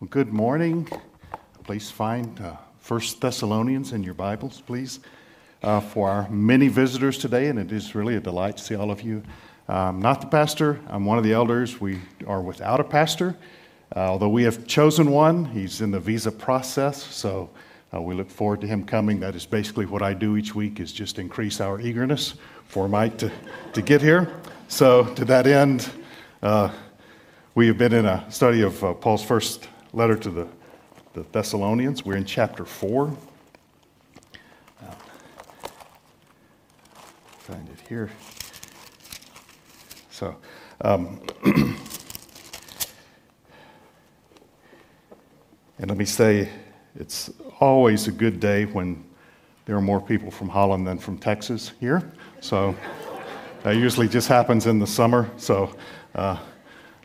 Well, good morning. Please find uh, 1 Thessalonians in your Bibles, please, uh, for our many visitors today, and it is really a delight to see all of you. I'm not the pastor, I'm one of the elders. We are without a pastor, uh, although we have chosen one. He's in the visa process, so uh, we look forward to him coming. That is basically what I do each week, is just increase our eagerness for Mike to, to get here. So, to that end, uh, we have been in a study of uh, Paul's first letter to the, the Thessalonians. We're in chapter 4. Uh, find it here. So, um, and let me say, it's always a good day when there are more people from Holland than from Texas here. So, that usually just happens in the summer. So, uh,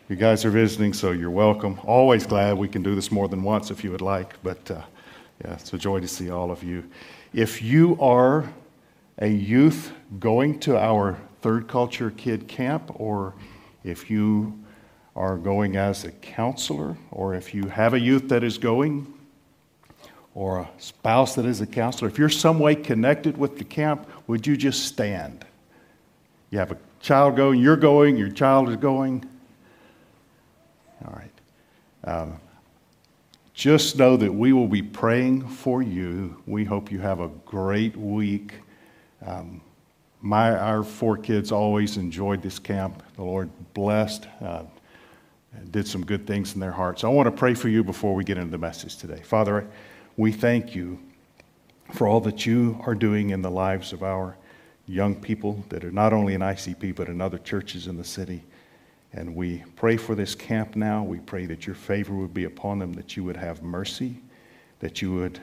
you guys are visiting, so you're welcome. Always glad we can do this more than once if you would like, but uh, yeah, it's a joy to see all of you. If you are a youth going to our third culture kid camp, or if you are going as a counselor, or if you have a youth that is going, or a spouse that is a counselor, if you're some way connected with the camp, would you just stand? You have a child going, you're going, your child is going. All right. Um, just know that we will be praying for you. We hope you have a great week. Um, my, our four kids always enjoyed this camp. The Lord blessed, uh, did some good things in their hearts. I want to pray for you before we get into the message today. Father, we thank you for all that you are doing in the lives of our young people that are not only in ICP but in other churches in the city. And we pray for this camp now. We pray that your favor would be upon them, that you would have mercy, that you would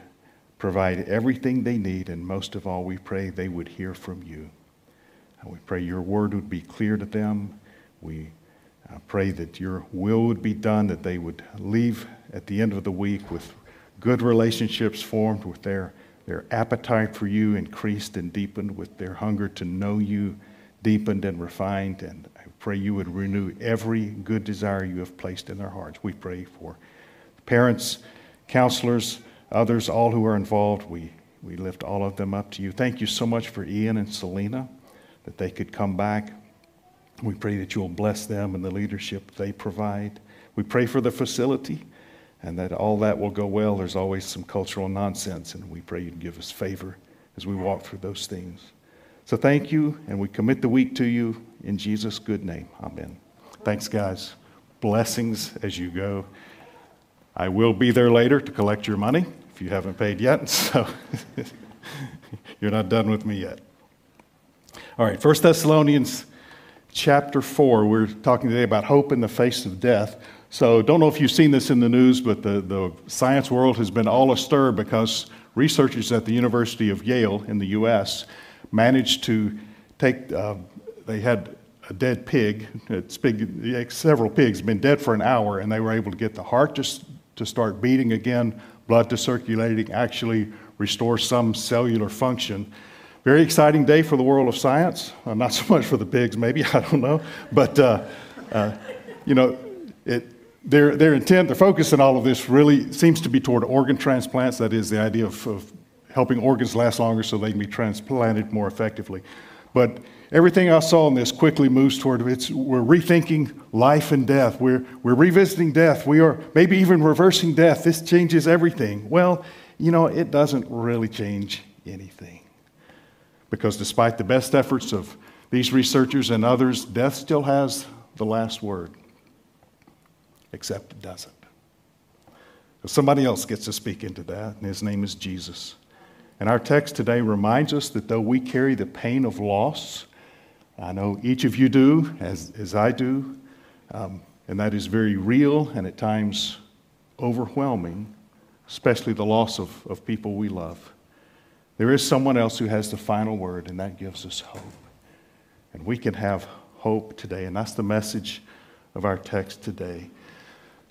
provide everything they need, and most of all, we pray they would hear from you. And we pray your word would be clear to them. We uh, pray that your will would be done, that they would leave at the end of the week with good relationships formed, with their, their appetite for you increased and deepened, with their hunger to know you deepened and refined, and I pray you would renew every good desire you have placed in their hearts. We pray for parents, counselors, others, all who are involved. We, we lift all of them up to you. Thank you so much for Ian and Selena, that they could come back. We pray that you'll bless them and the leadership they provide. We pray for the facility and that all that will go well. There's always some cultural nonsense, and we pray you'd give us favor as we walk through those things. So thank you, and we commit the week to you in Jesus' good name. Amen. Thanks, guys. Blessings as you go. I will be there later to collect your money if you haven't paid yet, so you're not done with me yet. All right, 1 Thessalonians chapter 4. We're talking today about hope in the face of death. So, don't know if you've seen this in the news, but the, the science world has been all astir because researchers at the University of Yale in the U.S managed to take, uh, they had a dead pig, it's big, several pigs, been dead for an hour, and they were able to get the heart just to start beating again, blood to circulating, actually restore some cellular function. Very exciting day for the world of science. Uh, not so much for the pigs, maybe, I don't know. But, uh, uh, you know, it, their, their intent, their focus in all of this really seems to be toward organ transplants. That is the idea of, of helping organs last longer so they can be transplanted more effectively. But everything I saw in this quickly moves toward it's, we're rethinking life and death. We're, we're revisiting death. We are maybe even reversing death. This changes everything. Well, you know, it doesn't really change anything. Because despite the best efforts of these researchers and others, death still has the last word. Except it doesn't. Somebody else gets to speak into that, and his name is Jesus. And our text today reminds us that though we carry the pain of loss, I know each of you do, as, as I do, um, and that is very real and at times overwhelming, especially the loss of, of people we love. There is someone else who has the final word, and that gives us hope. And we can have hope today, and that's the message of our text today.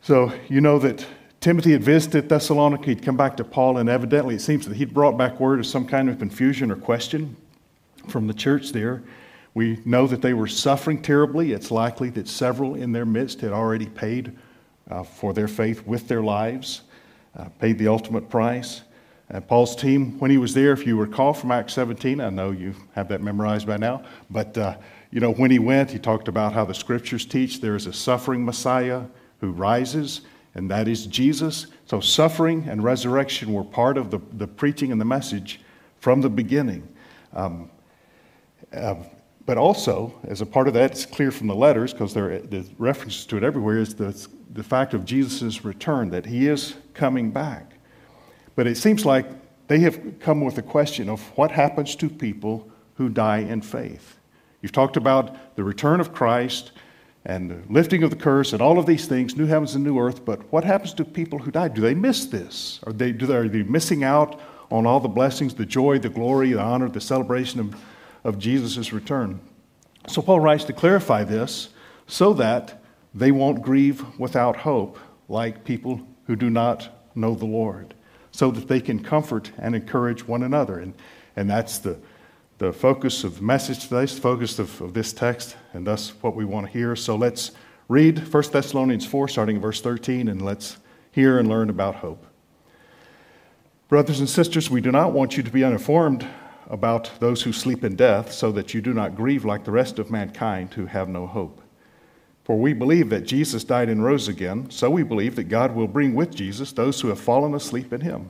So, you know that Timothy had visited Thessalonica. He'd come back to Paul, and evidently it seems that he'd brought back word of some kind of confusion or question from the church there. We know that they were suffering terribly. It's likely that several in their midst had already paid uh, for their faith with their lives, uh, paid the ultimate price. And Paul's team, when he was there, if you recall from Acts 17, I know you have that memorized by now, but uh, you know, when he went, he talked about how the scriptures teach there is a suffering Messiah who rises, and that is Jesus. So suffering and resurrection were part of the, the preaching and the message from the beginning. Um, uh, but also, as a part of that, it's clear from the letters, because there are the references to it everywhere, is the, the fact of Jesus' return, that he is coming back. But it seems like they have come with a question of what happens to people who die in faith. You've talked about the return of Christ and the lifting of the curse and all of these things, new heavens and new earth, but what happens to people who die? Do they miss this? Are they, do they, are they missing out on all the blessings, the joy, the glory, the honor, the celebration of, of Jesus' return? So Paul writes to clarify this so that they won't grieve without hope like people who do not know the Lord so that they can comfort and encourage one another. And, and that's the, the focus of message today, the focus of, of this text, and thus what we want to hear. So let's read 1 Thessalonians 4, starting in verse 13, and let's hear and learn about hope. Brothers and sisters, we do not want you to be uninformed about those who sleep in death, so that you do not grieve like the rest of mankind who have no hope. For we believe that Jesus died and rose again, so we believe that God will bring with Jesus those who have fallen asleep in him.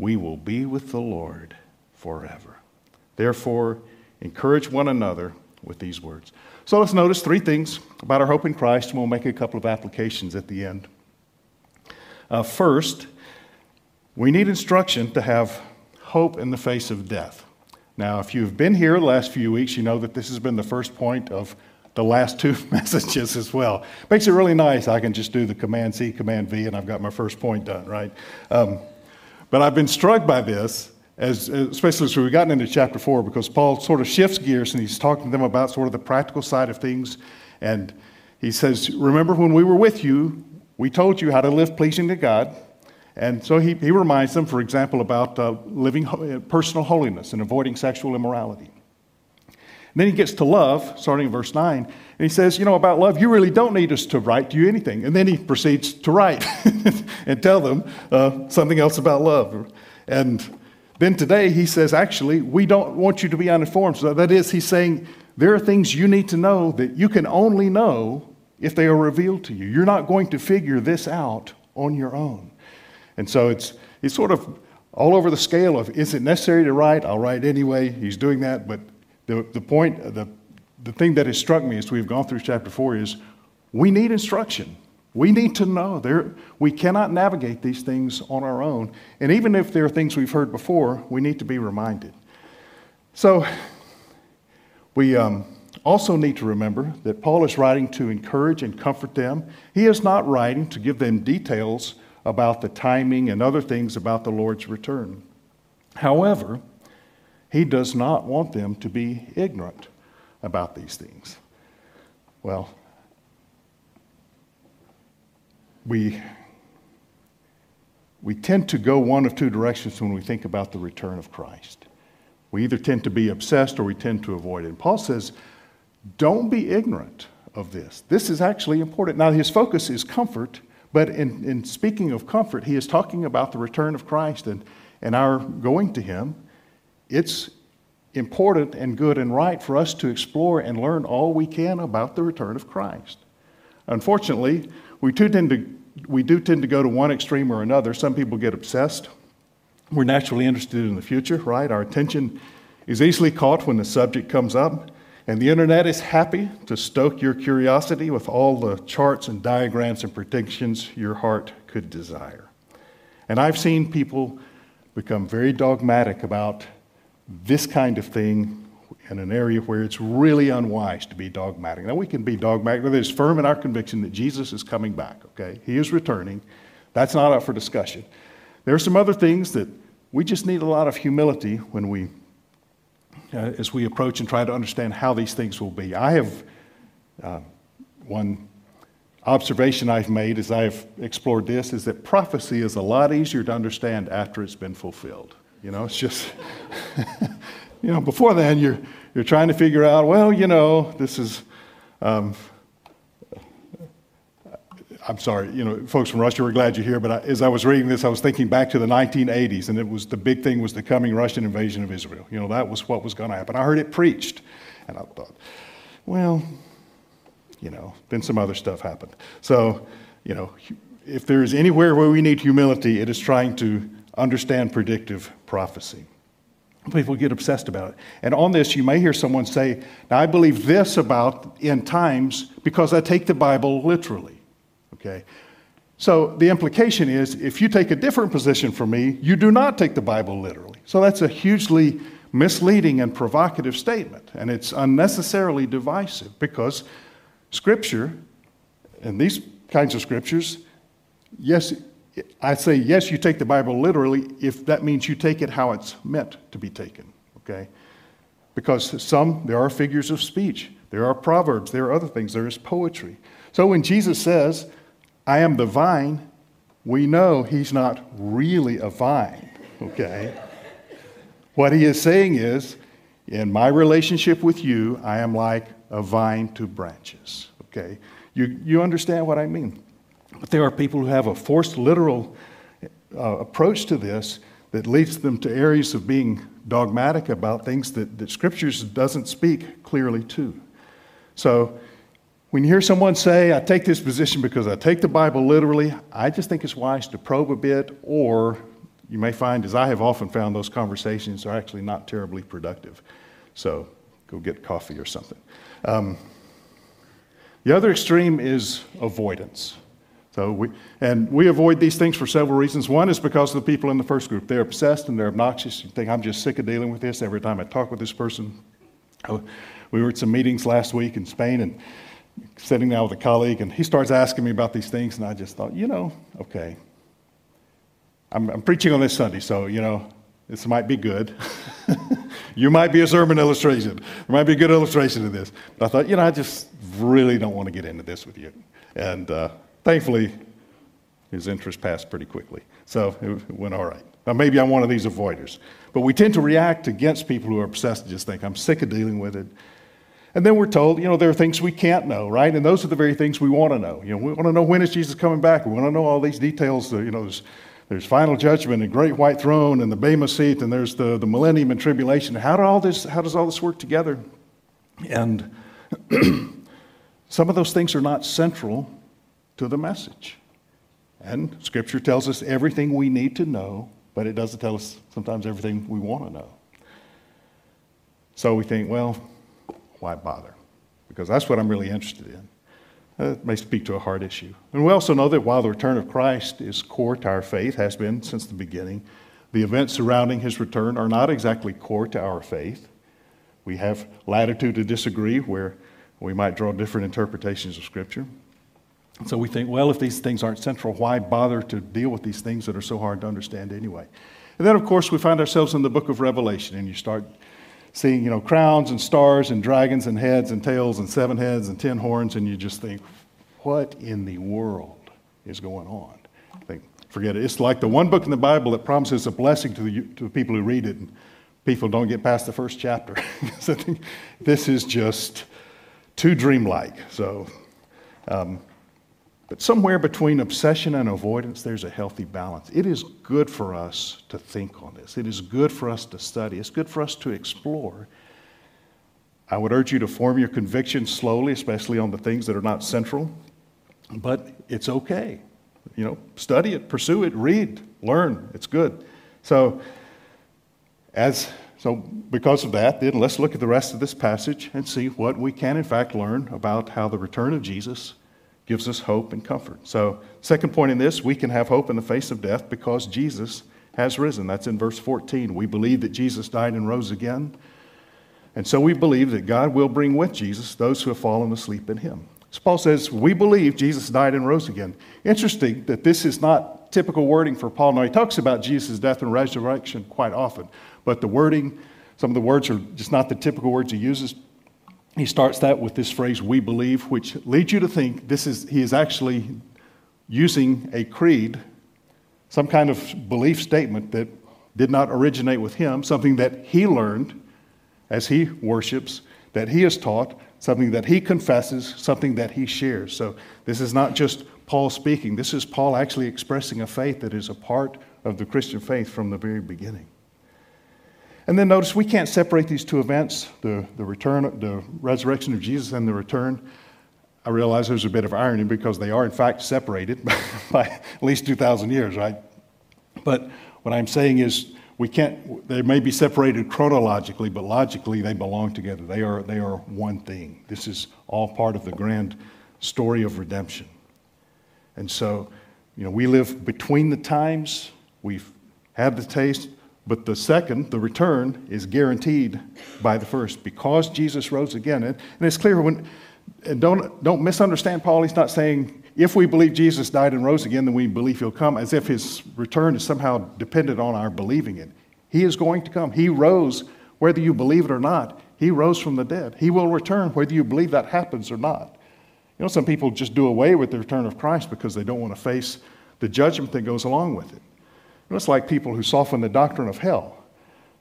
we will be with the Lord forever. Therefore, encourage one another with these words. So let's notice three things about our hope in Christ, and we'll make a couple of applications at the end. Uh, first, we need instruction to have hope in the face of death. Now, if you've been here the last few weeks, you know that this has been the first point of the last two messages as well. Makes it really nice. I can just do the Command C, Command V, and I've got my first point done, right? Um, but I've been struck by this, as, especially as we've gotten into chapter four, because Paul sort of shifts gears and he's talking to them about sort of the practical side of things. And he says, Remember when we were with you, we told you how to live pleasing to God and so he, he reminds them, for example, about uh, living ho- personal holiness and avoiding sexual immorality. And then he gets to love, starting in verse 9, and he says, You know, about love, you really don't need us to write to you anything. And then he proceeds to write and tell them uh, something else about love. And then today he says, Actually, we don't want you to be uninformed. So that is, he's saying, There are things you need to know that you can only know if they are revealed to you. You're not going to figure this out on your own. And so it's, it's sort of all over the scale of is it necessary to write? I'll write anyway. He's doing that. But the, the point, the, the thing that has struck me as we've gone through chapter 4 is we need instruction. We need to know. There, we cannot navigate these things on our own. And even if there are things we've heard before, we need to be reminded. So we um, also need to remember that Paul is writing to encourage and comfort them. He is not writing to give them details about the timing and other things about the Lord's return. However, he does not want them to be ignorant about these things. Well, we, we tend to go one of two directions when we think about the return of Christ. We either tend to be obsessed or we tend to avoid it. And Paul says, don't be ignorant of this. This is actually important. Now, his focus is comfort but in, in speaking of comfort, he is talking about the return of Christ and, and our going to him. It's important and good and right for us to explore and learn all we can about the return of Christ. Unfortunately, we, too tend to, we do tend to go to one extreme or another. Some people get obsessed. We're naturally interested in the future, right? Our attention is easily caught when the subject comes up. And the internet is happy to stoke your curiosity with all the charts and diagrams and predictions your heart could desire. And I've seen people become very dogmatic about this kind of thing in an area where it's really unwise to be dogmatic. Now, we can be dogmatic, but it's firm in our conviction that Jesus is coming back, okay? He is returning. That's not up for discussion. There are some other things that we just need a lot of humility when we, uh, as we approach and try to understand how these things will be. I have uh, one observation I've made as I've explored this is that prophecy is a lot easier to understand after it's been fulfilled. You know, it's just, you know, before then you're, you're trying to figure out, well, you know, this is, um, I'm sorry, you know, folks from Russia, we're glad you're here, but I, as I was reading this, I was thinking back to the 1980s, and it was the big thing was the coming Russian invasion of Israel. You know, that was what was going to happen. I heard it preached, and I thought, well, you know, then some other stuff happened. So, you know, if there is anywhere where we need humility, it is trying to understand predictive prophecy. People get obsessed about it. And on this, you may hear someone say, Now, I believe this about end times because I take the Bible literally. Okay? So the implication is if you take a different position from me, you do not take the Bible literally. So that's a hugely misleading and provocative statement. And it's unnecessarily divisive because Scripture, and these kinds of scriptures, yes, I say yes, you take the Bible literally if that means you take it how it's meant to be taken, okay? Because some, there are figures of speech, there are proverbs, there are other things, there is poetry. So when Jesus says, I am the vine, we know he's not really a vine, okay? what he is saying is, in my relationship with you, I am like a vine to branches. Okay? You, you understand what I mean? But there are people who have a forced literal uh, approach to this that leads them to areas of being dogmatic about things that, that Scriptures doesn't speak clearly to. So when you hear someone say, I take this position because I take the Bible literally, I just think it's wise to probe a bit, or you may find, as I have often found, those conversations are actually not terribly productive. So go get coffee or something. Um, the other extreme is avoidance. So we, and we avoid these things for several reasons. One is because of the people in the first group. They're obsessed and they're obnoxious. You think, I'm just sick of dealing with this every time I talk with this person. Oh, we were at some meetings last week in Spain and sitting down with a colleague, and he starts asking me about these things, and I just thought, you know, okay. I'm, I'm preaching on this Sunday, so, you know, this might be good. you might be a sermon illustration. There might be a good illustration of this. But I thought, you know, I just really don't want to get into this with you. And uh, thankfully, his interest passed pretty quickly. So it went all right. Now, maybe I'm one of these avoiders. But we tend to react against people who are obsessed and just think, I'm sick of dealing with it. And then we're told, you know, there are things we can't know, right? And those are the very things we want to know. You know, we want to know when is Jesus coming back. We want to know all these details. Uh, you know, there's there's final judgment and great white throne and the bema seat and there's the, the millennium and tribulation how, do all this, how does all this work together and some of those things are not central to the message and scripture tells us everything we need to know but it doesn't tell us sometimes everything we want to know so we think well why bother because that's what i'm really interested in that may speak to a heart issue. And we also know that while the return of Christ is core to our faith, has been since the beginning, the events surrounding his return are not exactly core to our faith. We have latitude to disagree where we might draw different interpretations of Scripture. So we think, well, if these things aren't central, why bother to deal with these things that are so hard to understand anyway? And then, of course, we find ourselves in the book of Revelation, and you start seeing, you know, crowns and stars and dragons and heads and tails and seven heads and ten horns, and you just think, what in the world is going on? I Think, forget it. It's like the one book in the Bible that promises a blessing to the, to the people who read it, and people don't get past the first chapter. this is just too dreamlike. So, um, but somewhere between obsession and avoidance, there's a healthy balance. It is good for us to think on this. It is good for us to study. It's good for us to explore. I would urge you to form your convictions slowly, especially on the things that are not central. But it's okay. You know, study it, pursue it, read, learn. It's good. So, as so because of that, then let's look at the rest of this passage and see what we can in fact learn about how the return of Jesus gives us hope and comfort. So, second point in this, we can have hope in the face of death because Jesus has risen. That's in verse 14. We believe that Jesus died and rose again. And so we believe that God will bring with Jesus those who have fallen asleep in him. So Paul says, We believe Jesus died and rose again. Interesting that this is not typical wording for Paul. Now, he talks about Jesus' death and resurrection quite often, but the wording, some of the words are just not the typical words he uses. He starts that with this phrase, we believe, which leads you to think this is, he is actually using a creed, some kind of belief statement that did not originate with him, something that he learned as he worships, that he is taught, something that he confesses, something that he shares. So this is not just Paul speaking, this is Paul actually expressing a faith that is a part of the Christian faith from the very beginning. And then notice we can't separate these two events the, the return, the resurrection of Jesus and the return. I realize there's a bit of irony because they are, in fact, separated by at least 2,000 years, right? But what I'm saying is we can't, they may be separated chronologically, but logically they belong together. They are, they are one thing. This is all part of the grand story of redemption. And so, you know, we live between the times, we've had the taste, but the second, the return, is guaranteed by the first because Jesus rose again. And, it's clear when, and don't, don't misunderstand Paul, he's not saying if we believe Jesus died and rose again, then we believe he'll come, as if his return is somehow dependent on our believing it. He is going to come. He rose, whether you believe it or not. He rose from the dead. He will return, whether you believe that happens or not. You know, some people just do away with the return of Christ because they don't want to face the judgment that goes along with it. It's like people who soften the doctrine of hell.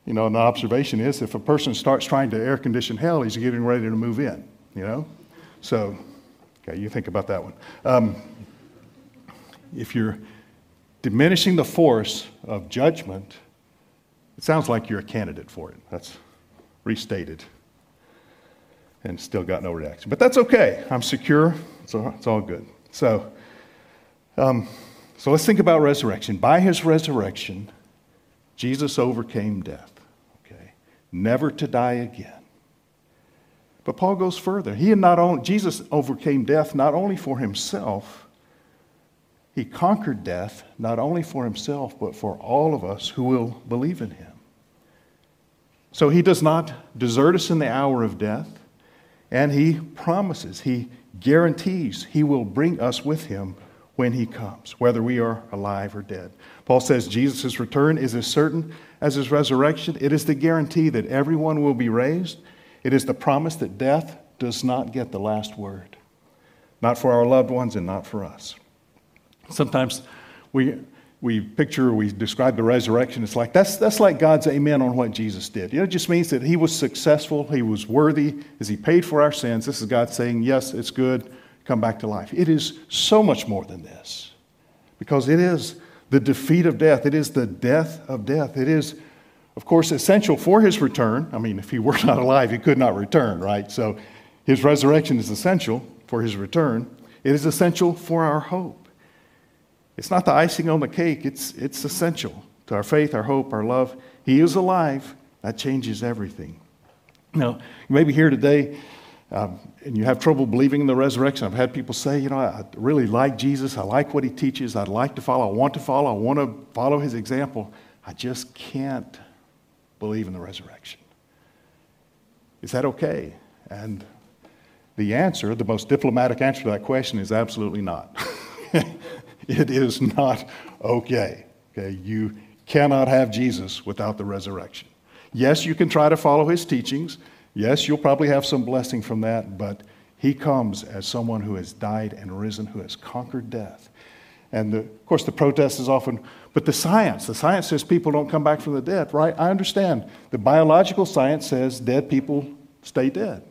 You know, the observation is if a person starts trying to air condition hell, he's getting ready to move in, you know? So Okay, you think about that one. Um, if you're diminishing the force of judgment, it sounds like you're a candidate for it. That's restated. And still got no reaction. But that's okay. I'm secure. So it's all good. So, um, so let's think about resurrection. By his resurrection, Jesus overcame death. Okay, never to die again. But Paul goes further. He not only, Jesus overcame death not only for himself, he conquered death not only for himself, but for all of us who will believe in him. So he does not desert us in the hour of death, and he promises, he guarantees he will bring us with him when he comes, whether we are alive or dead. Paul says Jesus' return is as certain as his resurrection. It is the guarantee that everyone will be raised it is the promise that death does not get the last word, not for our loved ones and not for us. Sometimes we, we picture, we describe the resurrection, it's like that's, that's like God's amen on what Jesus did. You know, it just means that he was successful, he was worthy, as he paid for our sins. This is God saying, Yes, it's good, come back to life. It is so much more than this because it is the defeat of death, it is the death of death, it is of course, essential for his return. I mean, if he were not alive, he could not return, right? So his resurrection is essential for his return. It is essential for our hope. It's not the icing on the cake, it's, it's essential to our faith, our hope, our love. He is alive. That changes everything. Now, you may be here today um, and you have trouble believing in the resurrection. I've had people say, you know, I really like Jesus. I like what he teaches. I'd like to follow. I want to follow. I want to follow his example. I just can't believe in the resurrection. Is that okay? And the answer, the most diplomatic answer to that question is absolutely not. it is not okay. Okay, you cannot have Jesus without the resurrection. Yes, you can try to follow his teachings. Yes, you'll probably have some blessing from that, but he comes as someone who has died and risen, who has conquered death. And the, of course, the protest is often, but the science, the science says people don't come back from the dead, right? I understand. The biological science says dead people stay dead.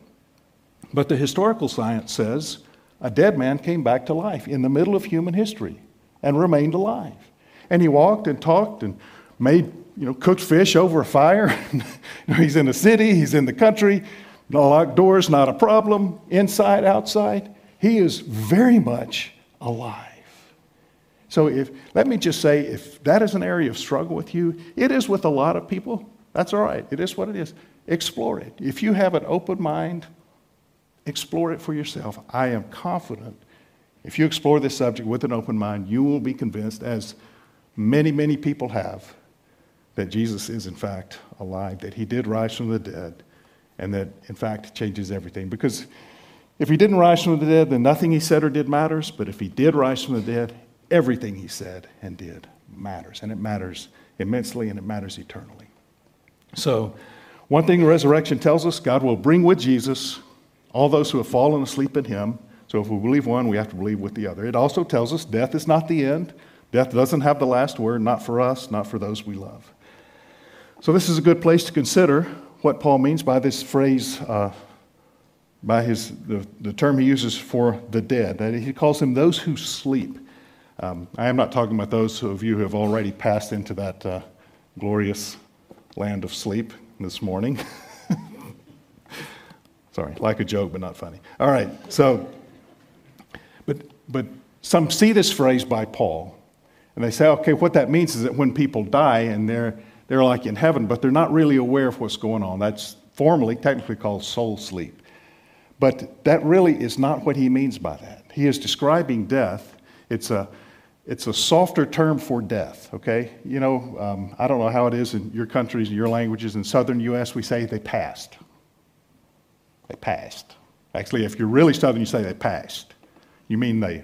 But the historical science says a dead man came back to life in the middle of human history and remained alive. And he walked and talked and made, you know, cooked fish over a fire. he's in the city, he's in the country, no locked doors, not a problem, inside, outside. He is very much alive. So if let me just say, if that is an area of struggle with you, it is with a lot of people. That's all right. It is what it is. Explore it. If you have an open mind, explore it for yourself. I am confident if you explore this subject with an open mind, you will be convinced, as many, many people have, that Jesus is in fact alive, that he did rise from the dead, and that, in fact, changes everything. Because if he didn't rise from the dead, then nothing he said or did matters. But if he did rise from the dead, everything he said and did matters. And it matters immensely and it matters eternally. So, one thing the resurrection tells us God will bring with Jesus all those who have fallen asleep in him. So, if we believe one, we have to believe with the other. It also tells us death is not the end. Death doesn't have the last word, not for us, not for those we love. So, this is a good place to consider what Paul means by this phrase, uh, by his, the, the term he uses for the dead. That he calls them those who sleep. Um, I am not talking about those of you who have already passed into that uh, glorious land of sleep this morning. Sorry, like a joke, but not funny. All right, so, but, but some see this phrase by Paul, and they say, okay, what that means is that when people die and they're, they're like in heaven, but they're not really aware of what's going on. That's formally, technically called soul sleep. But that really is not what he means by that. He is describing death. It's a, it's a softer term for death, okay? You know, um, I don't know how it is in your countries, and your languages. In southern U.S., we say they passed. They passed. Actually, if you're really southern, you say they passed. You mean they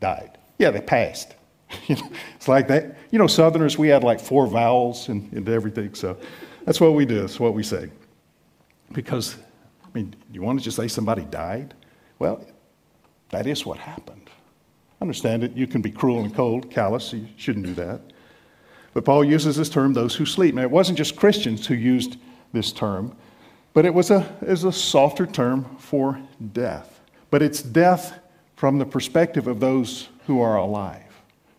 died. Yeah, they passed. it's like that. You know, southerners, we had like four vowels and, and everything. So that's what we do. That's what we say. Because, I mean, you want to just say somebody died? Well, that is what happened understand it. You can be cruel and cold, callous. You shouldn't do that. But Paul uses this term, those who sleep. Now, it wasn't just Christians who used this term, but it was a, it was a softer term for death. But it's death from the perspective of those who are alive.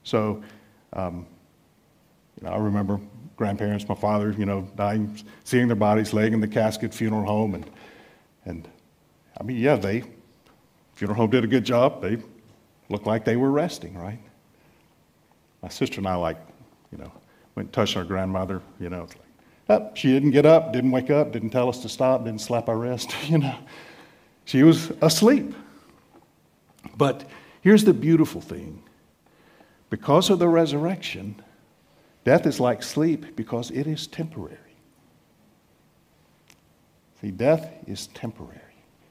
So, um, you know, I remember grandparents, my father, you know, dying, seeing their bodies laying in the casket, funeral home, and, and I mean, yeah, they, funeral home did a good job. They looked like they were resting, right? My sister and I, like, you know, went and touched our grandmother, you know, it's like, oh, she didn't get up, didn't wake up, didn't tell us to stop, didn't slap our wrist, you know. She was asleep. But here's the beautiful thing because of the resurrection, death is like sleep because it is temporary. See, death is temporary.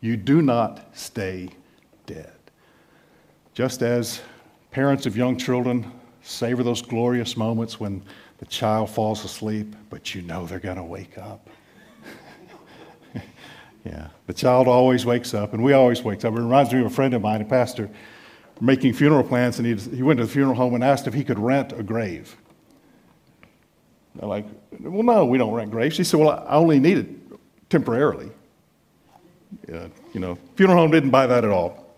You do not stay dead. Just as parents of young children savor those glorious moments when the child falls asleep, but you know they're going to wake up. yeah, the child always wakes up, and we always wake up. It reminds me of a friend of mine, a pastor, making funeral plans, and he, he went to the funeral home and asked if he could rent a grave. They're like, well, no, we don't rent graves. He said, well, I only need it temporarily. You know, funeral home didn't buy that at all.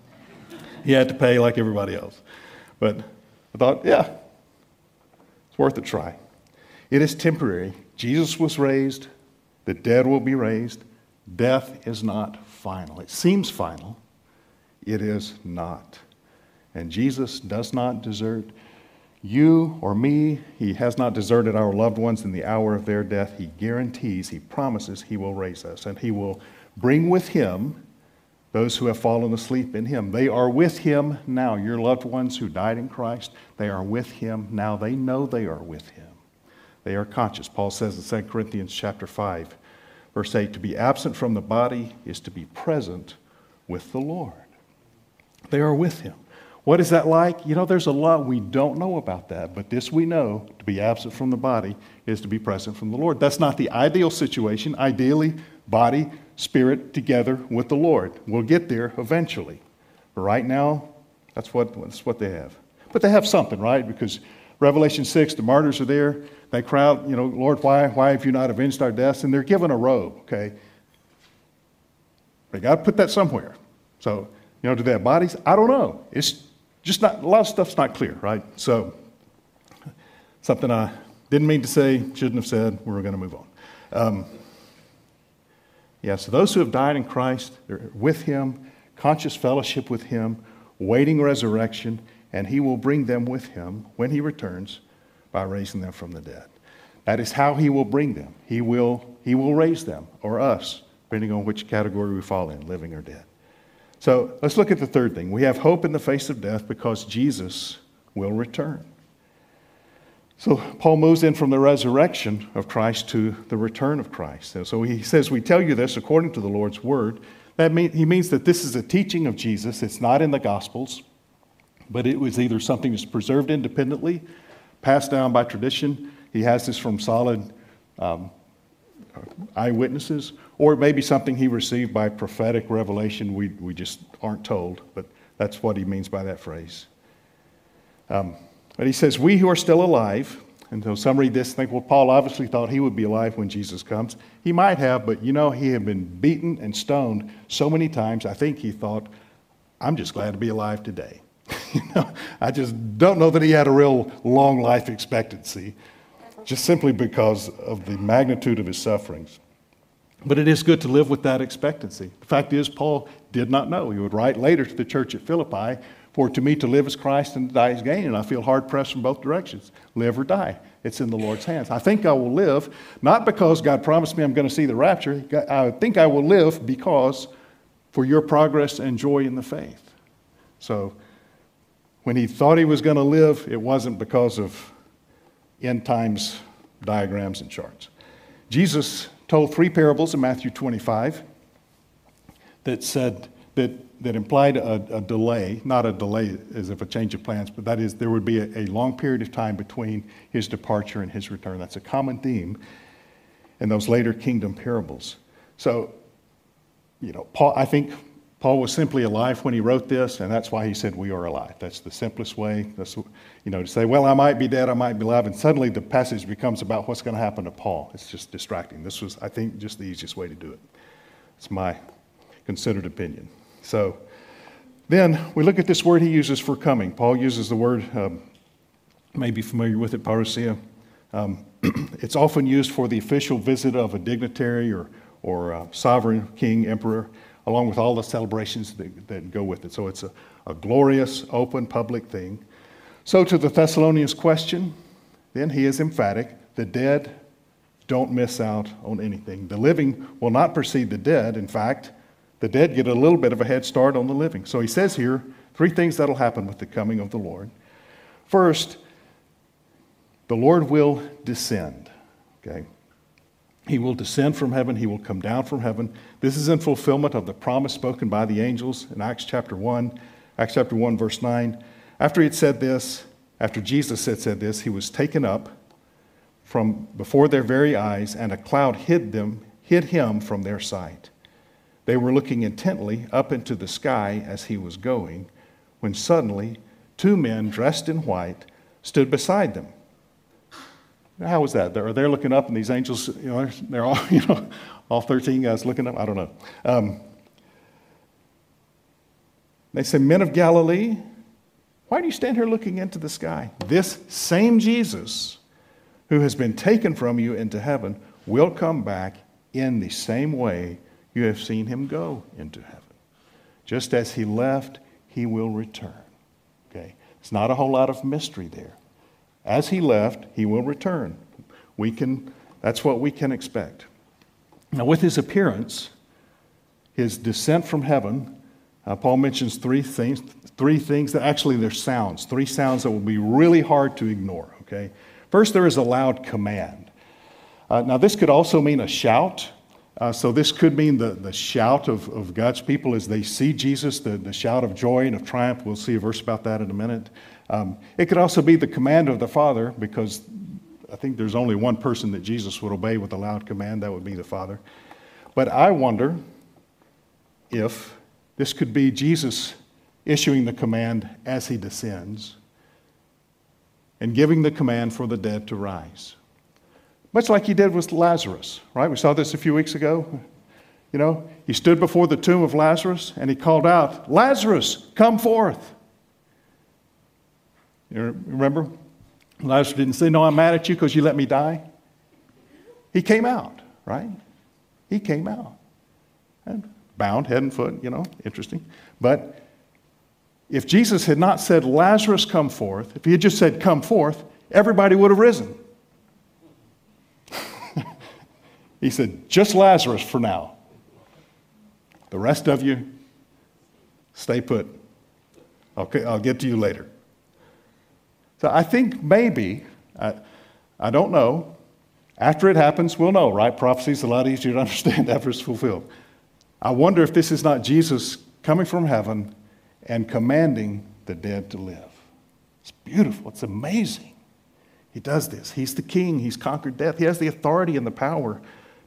He had to pay like everybody else. But I thought, yeah, it's worth a try. It is temporary. Jesus was raised, the dead will be raised. Death is not final. It seems final, it is not. And Jesus does not desert you or me. He has not deserted our loved ones in the hour of their death. He guarantees, he promises he will raise us, and he will bring with him those who have fallen asleep in him. They are with him now. Your loved ones who died in Christ, they are with him now. They know they are with him. They are conscious. Paul says in 2 Corinthians chapter 5, verse 8, to be absent from the body is to be present with the Lord. They are with him. What is that like? You know, there's a lot we don't know about that, but this we know to be absent from the body is to be present from the Lord. That's not the ideal situation. Ideally, body, spirit together with the Lord. We'll get there eventually. But right now, that's what, that's what they have. But they have something, right? Because Revelation 6, the martyrs are there. They crowd, you know, Lord, why, why have you not avenged our deaths? And they're given a robe, okay? They got to put that somewhere. So, you know, do they have bodies? I don't know. It's just not, a lot of stuff's not clear, right? So, something I didn't mean to say, shouldn't have said, we're going to move on. Um, yeah, so those who have died in Christ, they're with Him, conscious fellowship with Him, waiting resurrection, and He will bring them with Him when He returns by raising them from the dead. That is how He will bring them. He will, he will raise them, or us, depending on which category we fall in, living or dead. So let's look at the third thing. We have hope in the face of death because Jesus will return. So Paul moves in from the resurrection of Christ to the return of Christ. And so he says, We tell you this according to the Lord's word. That mean, he means that this is a teaching of Jesus. It's not in the Gospels, but it was either something that's preserved independently, passed down by tradition. He has this from solid um, eyewitnesses, or it may be something he received by prophetic revelation. We, we just aren't told, but that's what he means by that phrase. Um, but he says, We who are still alive, and so some read this and think, well, Paul obviously thought he would be alive when Jesus comes. He might have, but you know, he had been beaten and stoned so many times, I think he thought, I'm just glad to be alive today. you know, I just don't know that he had a real long life expectancy, just simply because of the magnitude of his sufferings. But it is good to live with that expectancy. The fact is, Paul did not know. He would write later to the church at Philippi, For to me to live is Christ and to die is gain, and I feel hard pressed from both directions. Live or die. It's in the Lord's hands. I think I will live, not because God promised me I'm going to see the rapture. I think I will live because for your progress and joy in the faith. So, when he thought he was going to live, it wasn't because of end times diagrams and charts. Jesus told three parables in Matthew 25 that said that, that implied a, a, delay, not a delay as if a change of plans, but that is there would be a, a long period of time between his departure and his return. That's a common theme in those later kingdom parables. So, you know, Paul, I think Paul was simply alive when he wrote this, and that's why he said, We are alive. That's the simplest way. That's, you know, to say, Well, I might be dead, I might be alive, and suddenly the passage becomes about what's going to happen to Paul. It's just distracting. This was, I think, just the easiest way to do it. It's my considered opinion. So then we look at this word he uses for coming. Paul uses the word, um, may be familiar with it, parousia. Um, it's often used for the official visit of a dignitary or, or sovereign king, emperor along with all the celebrations that, that go with it. So it's a, a glorious, open, public thing. So, to the Thessalonians' question, then he is emphatic the dead don't miss out on anything. The living will not precede the dead. In fact, the dead get a little bit of a head start on the living. So he says here three things that'll happen with the coming of the Lord. First, the Lord will descend. Okay? He will descend from heaven, he will come down from heaven. This is in fulfillment of the promise spoken by the angels in Acts chapter 1, Acts chapter 1, verse 9. After he had said this, after Jesus had said this, he was taken up from before their very eyes, and a cloud hid them, hid him from their sight. They were looking intently up into the sky as he was going, when suddenly two men dressed in white stood beside them. How was that? They're, they're looking up, and these angels, you know, they're all, you know, all 13 guys looking up. I don't know. Um, they say, Men of Galilee, why do you stand here looking into the sky? This same Jesus who has been taken from you into heaven will come back in the same way you have seen him go into heaven. Just as he left, he will return. Okay? It's not a whole lot of mystery there. As he left, he will return. We can, that's what we can expect. Now, with his appearance, his descent from heaven, uh, Paul mentions three things, three things that actually they're sounds, three sounds that will be really hard to ignore, okay? First, there is a loud command. Uh, now, this could also mean a shout. Uh, so, this could mean the, the shout of, of God's people as they see Jesus, the, the shout of joy and of triumph. We'll see a verse about that in a minute. Um, it could also be the command of the Father, because I think there's only one person that Jesus would obey with a loud command, that would be the Father. But I wonder if this could be Jesus issuing the command as he descends and giving the command for the dead to rise. Much like he did with Lazarus, right? We saw this a few weeks ago. You know, he stood before the tomb of Lazarus and he called out, Lazarus, come forth. You remember? Lazarus didn't say, No, I'm mad at you because you let me die. He came out, right? He came out. And bound, head and foot, you know, interesting. But if Jesus had not said, Lazarus, come forth, if he had just said, Come forth, everybody would have risen. he said, Just Lazarus for now. The rest of you, stay put. Okay, I'll get to you later. So I think maybe, I, I don't know. After it happens, we'll know, right? Prophecy is a lot easier to understand after it's fulfilled. I wonder if this is not Jesus coming from heaven and commanding the dead to live. It's beautiful, it's amazing. He does this. He's the king, he's conquered death. He has the authority and the power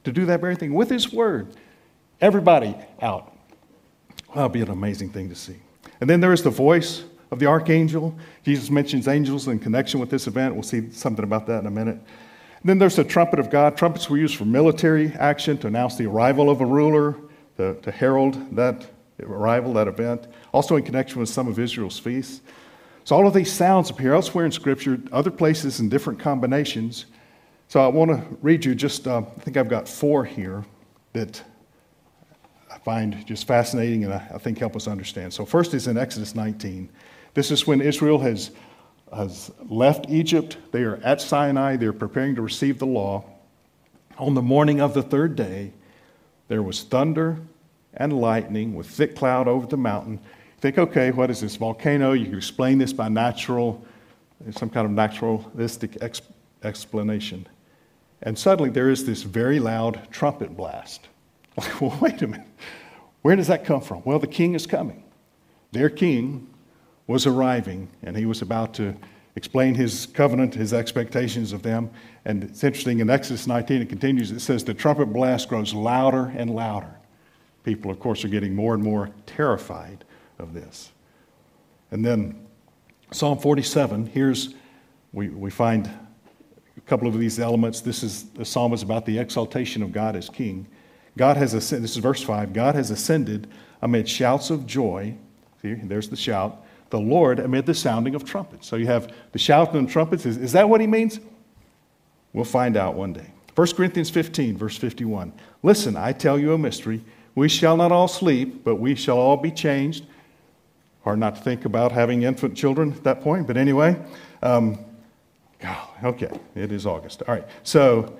to do that very thing with his word. Everybody out. That'll be an amazing thing to see. And then there is the voice of the archangel. Jesus mentions angels in connection with this event. We'll see something about that in a minute. Then there's the trumpet of God. Trumpets were used for military action to announce the arrival of a ruler, to, to herald that arrival, that event, also in connection with some of Israel's feasts. So all of these sounds appear elsewhere in Scripture, other places in different combinations. So I want to read you just, uh, I think I've got four here that I find just fascinating and I, I think help us understand. So first is in Exodus 19. This is when Israel has, has left Egypt. They are at Sinai. They're preparing to receive the law. On the morning of the third day, there was thunder and lightning with thick cloud over the mountain. Think, okay, what is this volcano? You can explain this by natural, some kind of naturalistic ex- explanation. And suddenly there is this very loud trumpet blast. Like, well, wait a minute. Where does that come from? Well, the king is coming. Their king was arriving, and he was about to explain his covenant, his expectations of them. And it's interesting in Exodus 19, it continues, it says, The trumpet blast grows louder and louder. People, of course, are getting more and more terrified of this. And then Psalm 47, here's, we, we find a couple of these elements. This is the psalm is about the exaltation of God as king. God has ascended, this is verse 5, God has ascended amid shouts of joy. See, there's the shout the Lord amid the sounding of trumpets. So you have the shouting of trumpets. Is, is that what he means? We'll find out one day. 1 Corinthians 15, verse 51. Listen, I tell you a mystery. We shall not all sleep, but we shall all be changed. Hard not to think about having infant children at that point, but anyway. Um, okay, it is August. All right, so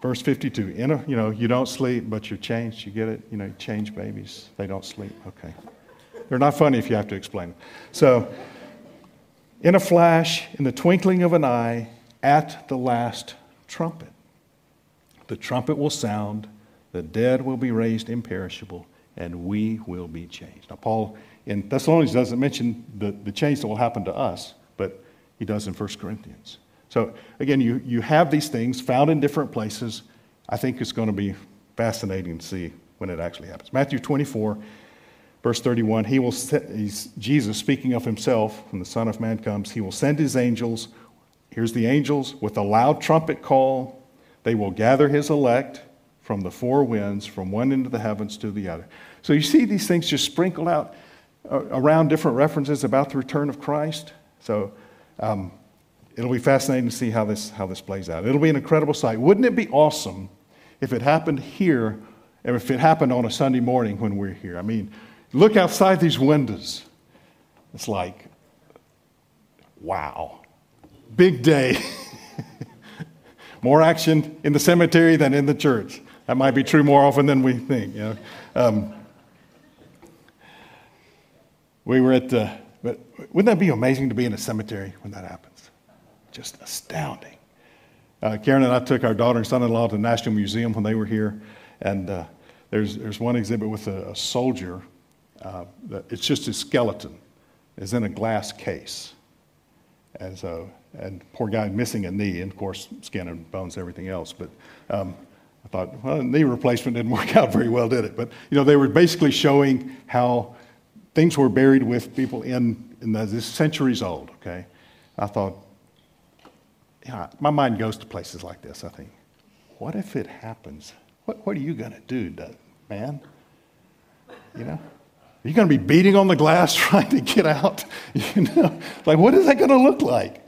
verse 52. In a, you know, you don't sleep, but you're changed. You get it? You know, change babies. They don't sleep. Okay. They're not funny if you have to explain them. So, in a flash, in the twinkling of an eye, at the last trumpet, the trumpet will sound, the dead will be raised imperishable, and we will be changed. Now, Paul in Thessalonians doesn't mention the, the change that will happen to us, but he does in 1 Corinthians. So, again, you, you have these things found in different places. I think it's going to be fascinating to see when it actually happens. Matthew 24 Verse 31, he will Jesus speaking of himself when the Son of Man comes, he will send his angels. Here's the angels with a loud trumpet call. They will gather his elect from the four winds, from one end of the heavens to the other. So you see these things just sprinkled out uh, around different references about the return of Christ. So um, it'll be fascinating to see how this, how this plays out. It'll be an incredible sight. Wouldn't it be awesome if it happened here, if it happened on a Sunday morning when we're here? I mean, Look outside these windows. It's like, wow, big day. more action in the cemetery than in the church. That might be true more often than we think. You know? Um, we were at the, but wouldn't that be amazing to be in a cemetery when that happens? Just astounding. Uh, Karen and I took our daughter and son-in-law to the National Museum when they were here, and uh, there's, there's one exhibit with a, a soldier uh, it's just a skeleton is in a glass case. And, so, and poor guy missing a knee, and of course, skin and bones, and everything else. But um, I thought, well, knee replacement didn't work out very well, did it? But, you know, they were basically showing how things were buried with people in, in the, this centuries old, okay? I thought, yeah, my mind goes to places like this. I think, what if it happens? What, what are you going to do, man? You know? Are you going to be beating on the glass trying to get out? You know, like what is that going to look like?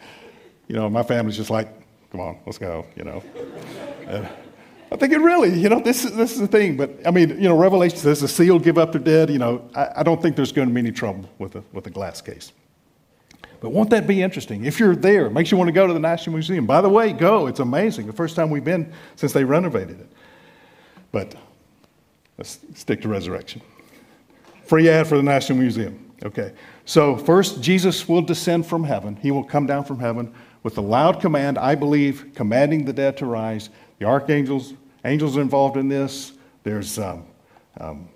You know, my family's just like, come on, let's go. You know, uh, I think it really, you know, this is this is the thing. But I mean, you know, Revelation says the seal give up their dead. You know, I, I don't think there's going to be any trouble with a with a glass case. But won't that be interesting? If you're there, it makes you want to go to the National Museum. By the way, go. It's amazing. The first time we've been since they renovated it. But let's stick to resurrection. Free ad for the National Museum. Okay. So, first, Jesus will descend from heaven. He will come down from heaven with a loud command, I believe, commanding the dead to rise. The archangels, angels are involved in this. There's um, um,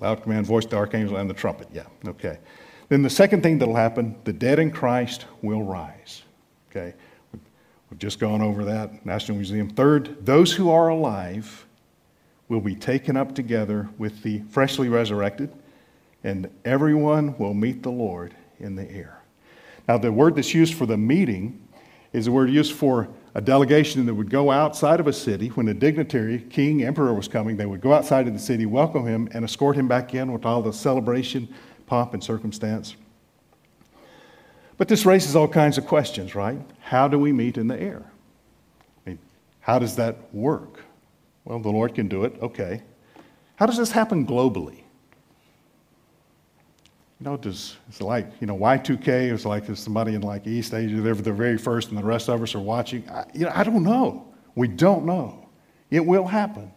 loud command, voice the archangel, and the trumpet. Yeah, okay. Then the second thing that'll happen the dead in Christ will rise. Okay. We've just gone over that, National Museum. Third, those who are alive will be taken up together with the freshly resurrected, and everyone will meet the Lord in the air. Now, the word that's used for the meeting is the word used for a delegation that would go outside of a city when a dignitary, king, emperor was coming. They would go outside of the city, welcome him, and escort him back in with all the celebration, pomp, and circumstance. But this raises all kinds of questions, right? How do we meet in the air? I mean, how does that work? Well, the Lord can do it, okay. How does this happen globally? You know, does, it's like, you know, Y2K is like there's somebody in like East Asia, they're the very first and the rest of us are watching. I, you know, I don't know. We don't know. It will happen.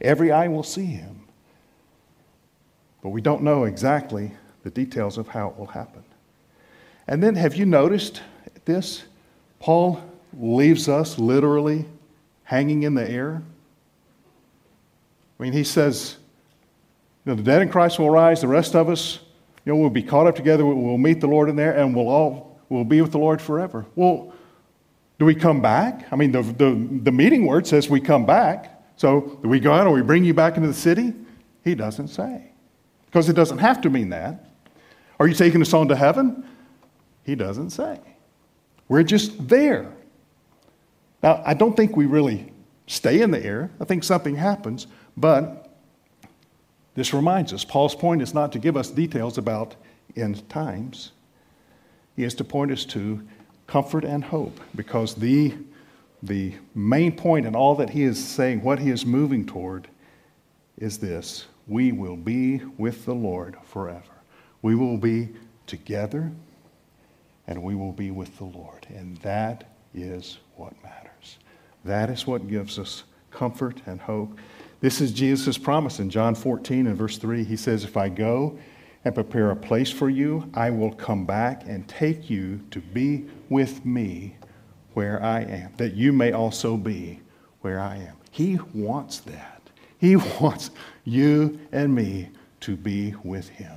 Every eye will see him. But we don't know exactly the details of how it will happen. And then have you noticed this? Paul leaves us literally hanging in the air. I mean, he says, you know, the dead in Christ will rise, the rest of us you know, we'll be caught up together, we'll meet the Lord in there, and we'll all we'll be with the Lord forever. Well, do we come back? I mean, the, the, the meeting word says we come back. So do we go out or we bring you back into the city? He doesn't say. Because it doesn't have to mean that. Are you taking us on to heaven? He doesn't say. We're just there. Now, I don't think we really stay in the air. I think something happens, but this reminds us Paul's point is not to give us details about end times, he is to point us to comfort and hope because the, the main point in all that he is saying, what he is moving toward, is this we will be with the Lord forever. We will be together and we will be with the Lord. And that is what matters. That is what gives us comfort and hope. This is Jesus' promise in John 14 and verse 3. He says, If I go and prepare a place for you, I will come back and take you to be with me where I am, that you may also be where I am. He wants that. He wants you and me to be with him.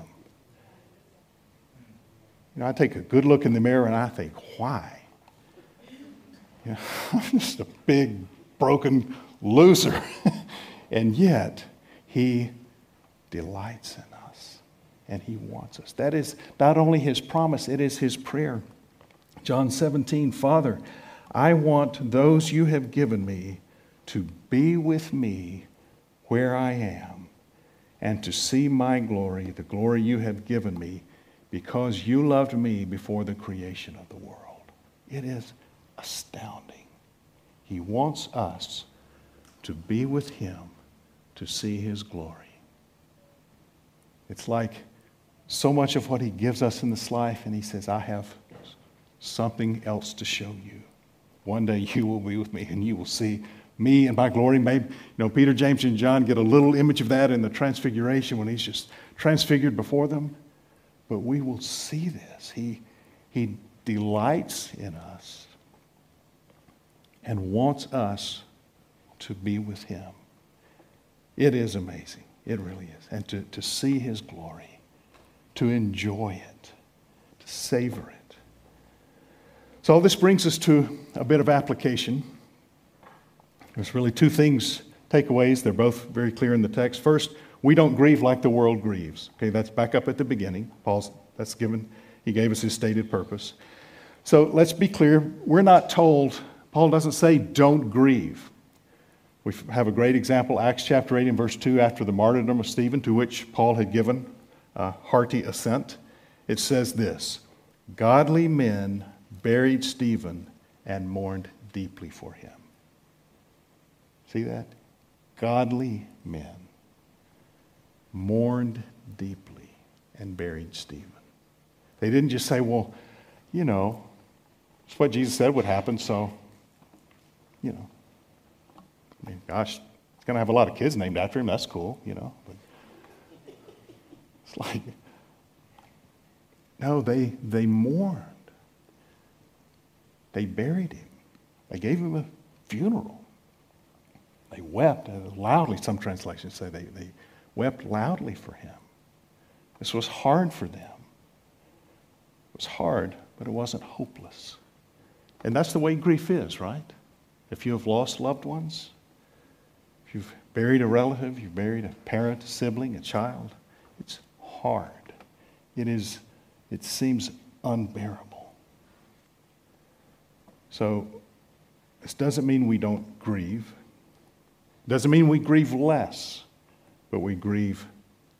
You know, I take a good look in the mirror and I think, why? You know, I'm just a big, broken loser. And yet, He delights in us and He wants us. That is not only His promise, it is His prayer. John 17, Father, I want those you have given me to be with me where I am and to see my glory, the glory you have given me, because you loved me before the creation of the world. It is astounding. He wants us to be with him to see his glory. It's like so much of what he gives us in this life, and he says, I have something else to show you. One day you will be with me and you will see me and my glory. Maybe, you know, Peter, James, and John get a little image of that in the transfiguration when he's just transfigured before them. But we will see this. He, he delights in us and wants us to be with him. It is amazing. It really is. And to, to see his glory, to enjoy it, to savor it. So, this brings us to a bit of application. There's really two things, takeaways. They're both very clear in the text. First, we don't grieve like the world grieves. Okay, that's back up at the beginning. Paul's, that's given, he gave us his stated purpose. So let's be clear. We're not told, Paul doesn't say don't grieve. We have a great example, Acts chapter 8 and verse 2, after the martyrdom of Stephen, to which Paul had given a hearty assent. It says this Godly men buried Stephen and mourned deeply for him. See that? Godly men mourned deeply and buried Stephen. They didn't just say, well, you know, it's what Jesus said would happen, so, you know, I mean, gosh, he's going to have a lot of kids named after him. That's cool, you know. But It's like, no, they, they mourned. They buried him. They gave him a funeral. They wept loudly. Some translations say they, they wept loudly for him. This was hard for them. It was hard, but it wasn't hopeless. And that's the way grief is, right? If you have lost loved ones, if you've buried a relative, you've buried a parent, a sibling, a child, it's hard. It is, it seems unbearable. So this doesn't mean we don't grieve. Doesn't mean we grieve less, but we grieve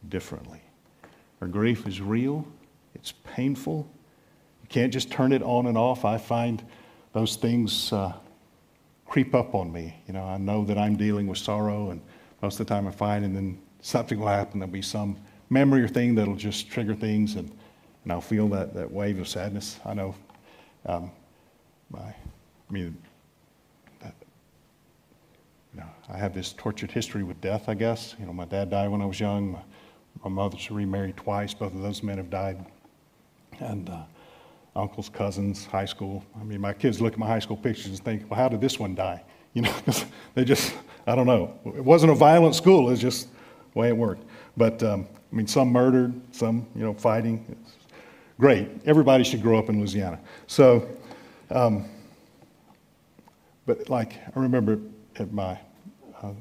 differently. Our grief is real, it's painful. You can't just turn it on and off. I find those things uh, creep up on me. You know, I know that I'm dealing with sorrow, and most of the time I'm fine, and then something will happen. There'll be some memory or thing that'll just trigger things, and, and I'll feel that, that wave of sadness. I know um, my, I mean, that, you know, I have this tortured history with death, I guess. You know, my dad died when I was young. My, my mother's remarried twice. Both of those men have died. And uh, uncles, cousins, high school. I mean, my kids look at my high school pictures and think, well, how did this one die? You know, they just, I don't know. It wasn't a violent school, it's just the way it worked. But, um, I mean, some murdered, some, you know, fighting. It's great. Everybody should grow up in Louisiana. So, um, but like, I remember at my, uh,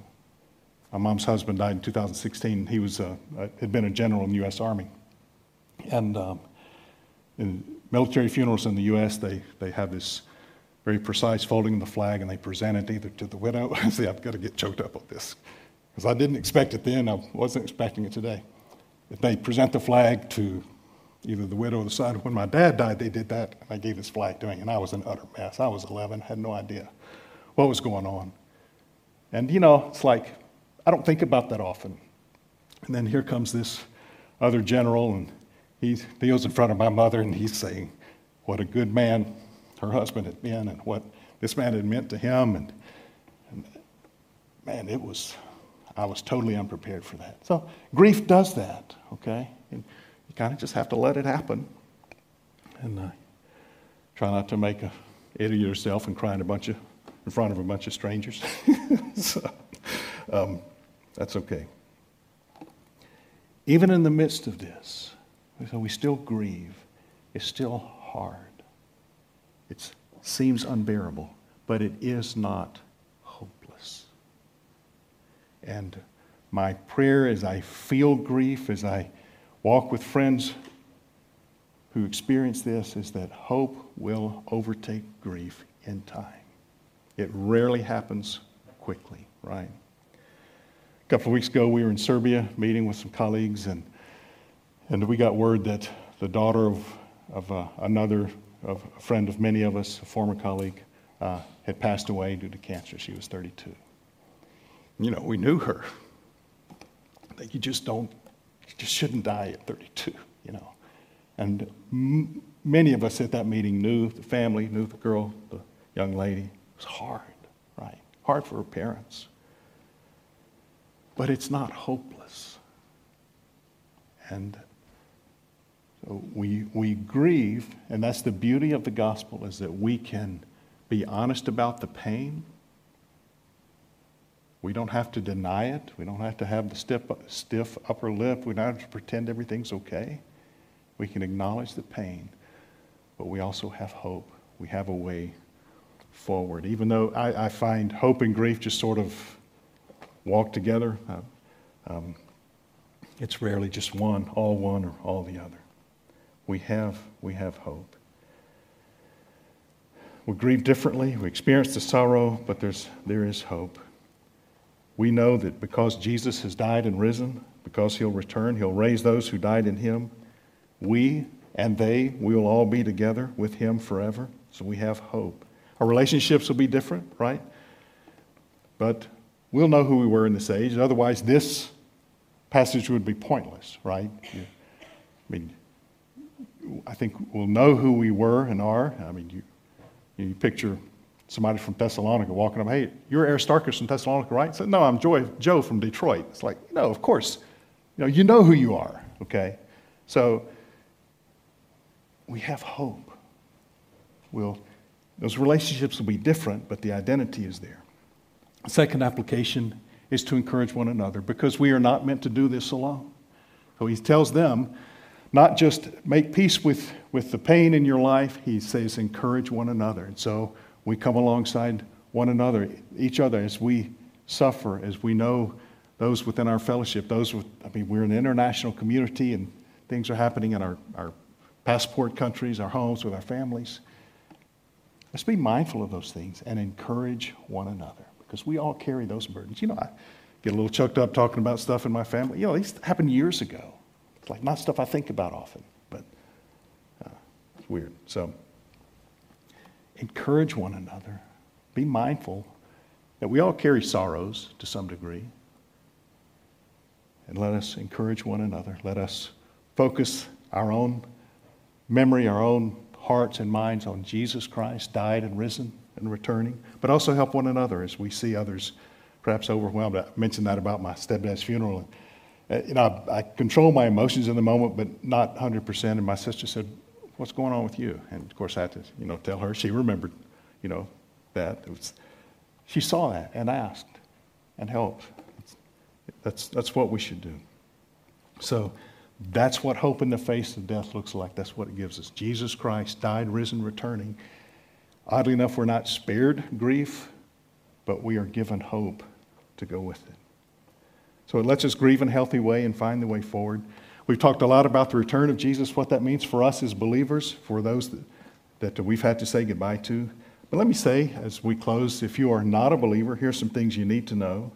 my mom's husband died in 2016. He was, uh, had been a general in the U.S. Army. And um, in, military funerals in the U.S., they, they have this very precise folding of the flag and they present it either to the widow. See, I've got to get choked up on this because I didn't expect it then. I wasn't expecting it today. If they present the flag to either the widow or the son. When my dad died, they did that. And I gave this flag to him, and I was an utter mess. I was 11, had no idea what was going on. And you know, it's like I don't think about that often. And then here comes this other general, and he kneels in front of my mother and he's saying what a good man her husband had been and what this man had meant to him. And, and man, it was, I was totally unprepared for that. So grief does that, okay? And you kind of just have to let it happen. And uh, try not to make a idiot of yourself and cry in, a bunch of, in front of a bunch of strangers. so, um, that's okay. Even in the midst of this, so we still grieve. It's still hard. It seems unbearable, but it is not hopeless. And my prayer as I feel grief, as I walk with friends who experience this, is that hope will overtake grief in time. It rarely happens quickly, right? A couple of weeks ago, we were in Serbia meeting with some colleagues, and and we got word that the daughter of, of uh, another of a friend of many of us, a former colleague, uh, had passed away due to cancer. She was 32. You know, we knew her. That you just don't, you just shouldn't die at 32, you know. And m- many of us at that meeting knew the family, knew the girl, the young lady. It was hard, right? Hard for her parents. But it's not hopeless. And we, we grieve, and that's the beauty of the gospel, is that we can be honest about the pain. We don't have to deny it. We don't have to have the stiff, stiff upper lip. We don't have to pretend everything's okay. We can acknowledge the pain, but we also have hope. We have a way forward. Even though I, I find hope and grief just sort of walk together, uh, um, it's rarely just one, all one or all the other we have, we have hope. We grieve differently, we experience the sorrow, but there's, there is hope. We know that because Jesus has died and risen, because he'll return, he'll raise those who died in him, we and they, we will all be together with him forever. So we have hope. Our relationships will be different, right? But we'll know who we were in this age. Otherwise, this passage would be pointless, right? I mean, I think we'll know who we were and are. I mean, you, you picture somebody from Thessalonica walking up, hey, you're Aristarchus from Thessalonica, right? Said, no, I'm Joy, Joe from Detroit. It's like, no, of course. You know, you know who you are. Okay? So we have hope. We'll, those relationships will be different, but the identity is there. Second application is to encourage one another because we are not meant to do this alone. So he tells them not just make peace with, with the pain in your life, he says encourage one another. And so we come alongside one another, each other, as we suffer, as we know those within our fellowship, those with, I mean, we're an international community and things are happening in our, our passport countries, our homes, with our families. Let's be mindful of those things and encourage one another because we all carry those burdens. You know, I get a little choked up talking about stuff in my family. You know, these happened years ago. Like not stuff I think about often, but uh, it's weird. So, encourage one another. Be mindful that we all carry sorrows to some degree. And let us encourage one another. Let us focus our own memory, our own hearts and minds on Jesus Christ, died and risen and returning, but also help one another as we see others perhaps overwhelmed. I mentioned that about my stepdad's funeral. Uh, you know, I, I control my emotions in the moment, but not 100%. And my sister said, what's going on with you? And of course, I had to, you know, tell her. She remembered, you know, that. It was, she saw that and asked and helped. That's, that's what we should do. So that's what hope in the face of death looks like. That's what it gives us. Jesus Christ died, risen, returning. Oddly enough, we're not spared grief, but we are given hope to go with it. So it lets us grieve in a healthy way and find the way forward. We've talked a lot about the return of Jesus, what that means for us as believers, for those that, that we've had to say goodbye to. But let me say, as we close, if you are not a believer, here's some things you need to know.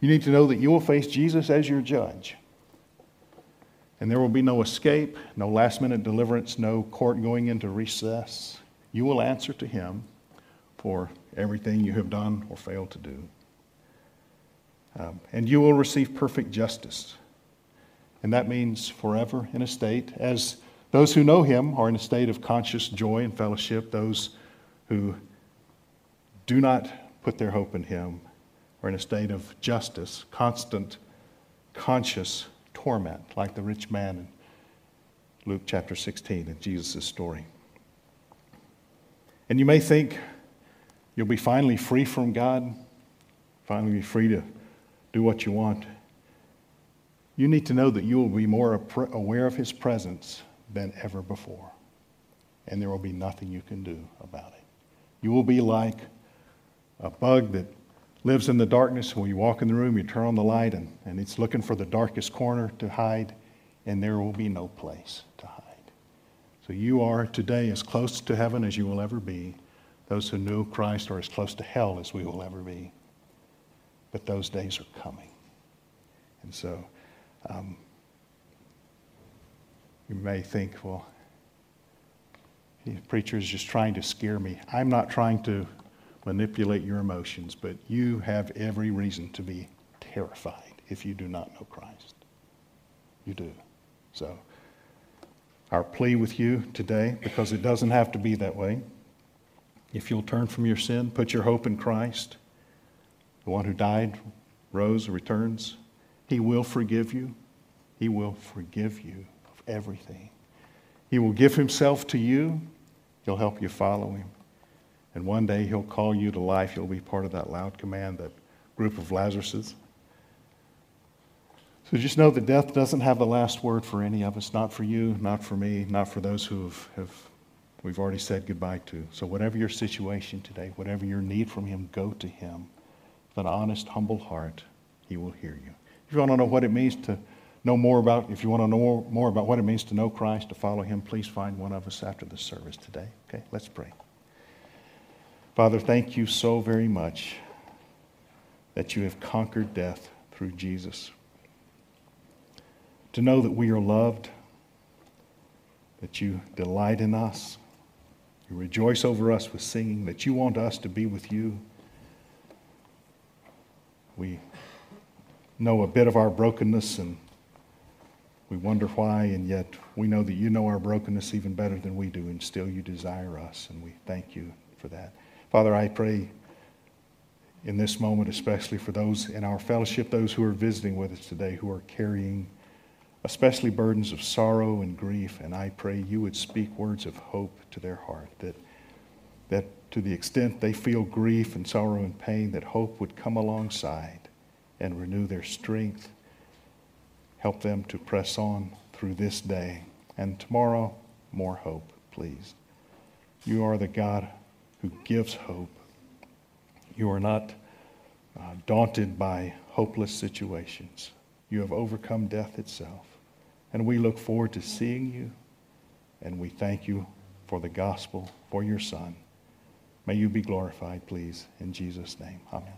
You need to know that you will face Jesus as your judge. And there will be no escape, no last minute deliverance, no court going into recess. You will answer to him for everything you have done or failed to do. Um, and you will receive perfect justice. And that means forever in a state, as those who know him are in a state of conscious joy and fellowship, those who do not put their hope in him are in a state of justice, constant, conscious torment, like the rich man in Luke chapter 16 in Jesus' story. And you may think you'll be finally free from God, finally be free to do what you want. You need to know that you will be more aware of His presence than ever before. And there will be nothing you can do about it. You will be like a bug that lives in the darkness. When you walk in the room, you turn on the light, and, and it's looking for the darkest corner to hide, and there will be no place to hide. So you are today as close to heaven as you will ever be. Those who know Christ are as close to hell as we will ever be. But those days are coming. And so um, you may think, well, the preacher is just trying to scare me. I'm not trying to manipulate your emotions, but you have every reason to be terrified if you do not know Christ. You do. So, our plea with you today, because it doesn't have to be that way, if you'll turn from your sin, put your hope in Christ, the one who died, rose, returns, he will forgive you. He will forgive you of everything. He will give himself to you. He'll help you follow him. And one day he'll call you to life. You'll be part of that loud command, that group of Lazaruses. So just know that death doesn't have the last word for any of us, not for you, not for me, not for those who have, have we've already said goodbye to. So whatever your situation today, whatever your need from him, go to him with an honest, humble heart. He will hear you. If you want to know what it means to know more about, if you want to know more about what it means to know Christ, to follow him, please find one of us after the service today. Okay, let's pray. Father, thank you so very much that you have conquered death through Jesus. To know that we are loved, that you delight in us, you rejoice over us with singing, that you want us to be with you. We know a bit of our brokenness and we wonder why, and yet we know that you know our brokenness even better than we do, and still you desire us, and we thank you for that. Father, I pray in this moment, especially for those in our fellowship, those who are visiting with us today, who are carrying especially burdens of sorrow and grief. And I pray you would speak words of hope to their heart, that, that to the extent they feel grief and sorrow and pain, that hope would come alongside and renew their strength. Help them to press on through this day. And tomorrow, more hope, please. You are the God who gives hope. You are not uh, daunted by hopeless situations. You have overcome death itself. And we look forward to seeing you. And we thank you for the gospel, for your Son. May you be glorified, please, in Jesus' name. Amen.